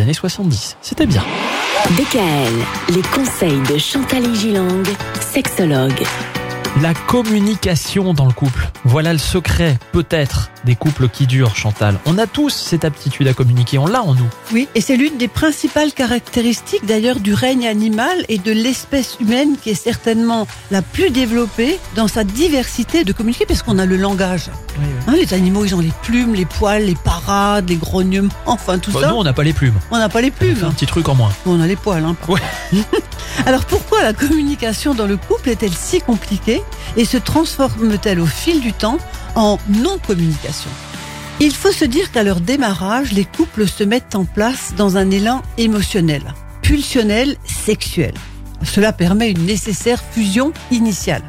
années 70. C'était bien. DKL, les conseils de Chantal Gilang, sexologue. La communication dans le couple. Voilà le secret, peut-être, des couples qui durent, Chantal. On a tous cette aptitude à communiquer, on l'a en nous. Oui, et c'est l'une des principales caractéristiques d'ailleurs du règne animal et de l'espèce humaine qui est certainement la plus développée dans sa diversité de communiquer parce qu'on a le langage. Hein, les animaux, ils ont les plumes, les poils, les parades, les grognements, enfin tout Bah, ça. nous, on n'a pas les plumes. On n'a pas les On plumes. un petit truc en moins. On a les poils. Hein, Ouais. Alors pourquoi la communication dans le couple est-elle si compliquée et se transforme-t-elle au fil du temps en non-communication? Il faut se dire qu'à leur démarrage, les couples se mettent en place dans un élan émotionnel, pulsionnel, sexuel. Cela permet une nécessaire fusion initiale.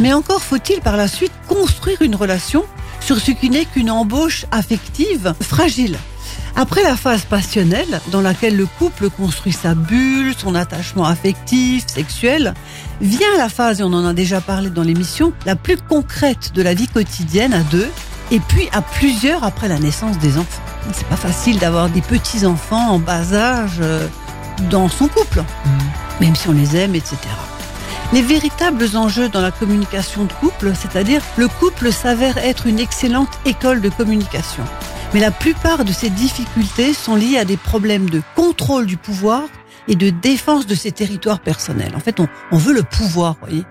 Mais encore faut-il par la suite construire une relation sur ce qui n'est qu'une embauche affective fragile. Après la phase passionnelle, dans laquelle le couple construit sa bulle, son attachement affectif, sexuel, vient la phase, et on en a déjà parlé dans l'émission, la plus concrète de la vie quotidienne à deux, et puis à plusieurs après la naissance des enfants. C'est pas facile d'avoir des petits enfants en bas âge euh, dans son couple, même si on les aime, etc. Les véritables enjeux dans la communication de couple, c'est-à-dire le couple s'avère être une excellente école de communication. Mais la plupart de ces difficultés sont liées à des problèmes de contrôle du pouvoir et de défense de ses territoires personnels. En fait, on, veut le pouvoir, vous voyez.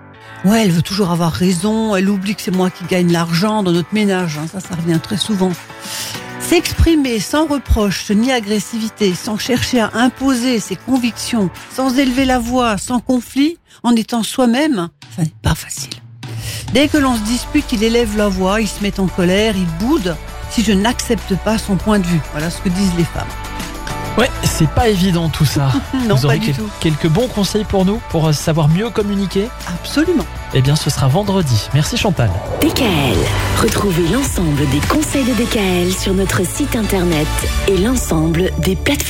Ouais, elle veut toujours avoir raison, elle oublie que c'est moi qui gagne l'argent dans notre ménage, hein, ça, ça revient très souvent. S'exprimer sans reproche ni agressivité, sans chercher à imposer ses convictions, sans élever la voix, sans conflit, en étant soi-même, ça n'est pas facile. Dès que l'on se dispute, il élève la voix, il se met en colère, il boude si je n'accepte pas son point de vue. Voilà ce que disent les femmes. Ouais, c'est pas évident tout ça. Non, Vous pas aurez du quel- tout. quelques bons conseils pour nous, pour euh, savoir mieux communiquer Absolument. Eh bien, ce sera vendredi. Merci Chantal. DKL. Retrouvez l'ensemble des conseils de DKL sur notre site internet et l'ensemble des plateformes.